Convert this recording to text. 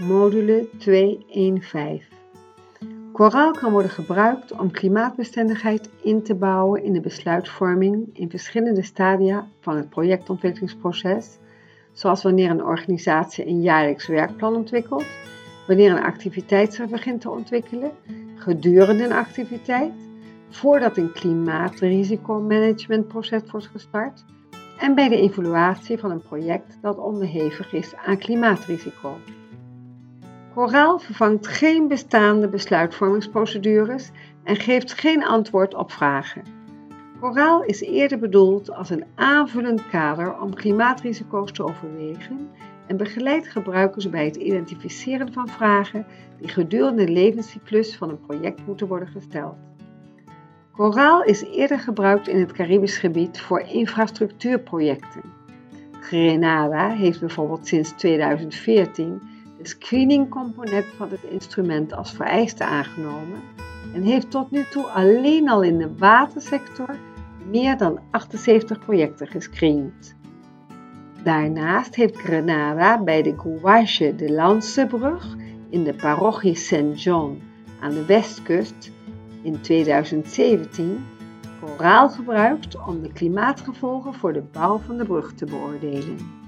module 215. Koraal kan worden gebruikt om klimaatbestendigheid in te bouwen in de besluitvorming in verschillende stadia van het projectontwikkelingsproces, zoals wanneer een organisatie een jaarlijks werkplan ontwikkelt, wanneer een activiteit zich begint te ontwikkelen, gedurende een activiteit, voordat een klimaatrisikomanagementproces wordt gestart en bij de evaluatie van een project dat onderhevig is aan klimaatrisico. Koraal vervangt geen bestaande besluitvormingsprocedures en geeft geen antwoord op vragen. Koraal is eerder bedoeld als een aanvullend kader om klimaatrisico's te overwegen en begeleidt gebruikers bij het identificeren van vragen die gedurende de levenscyclus van een project moeten worden gesteld. Koraal is eerder gebruikt in het Caribisch gebied voor infrastructuurprojecten. Grenada heeft bijvoorbeeld sinds 2014 de screening-component van het instrument als vereiste aangenomen en heeft tot nu toe alleen al in de watersector meer dan 78 projecten gescreend. Daarnaast heeft Grenada bij de Gouache de Lancebrug in de parochie Saint John aan de westkust in 2017 koraal gebruikt om de klimaatgevolgen voor de bouw van de brug te beoordelen.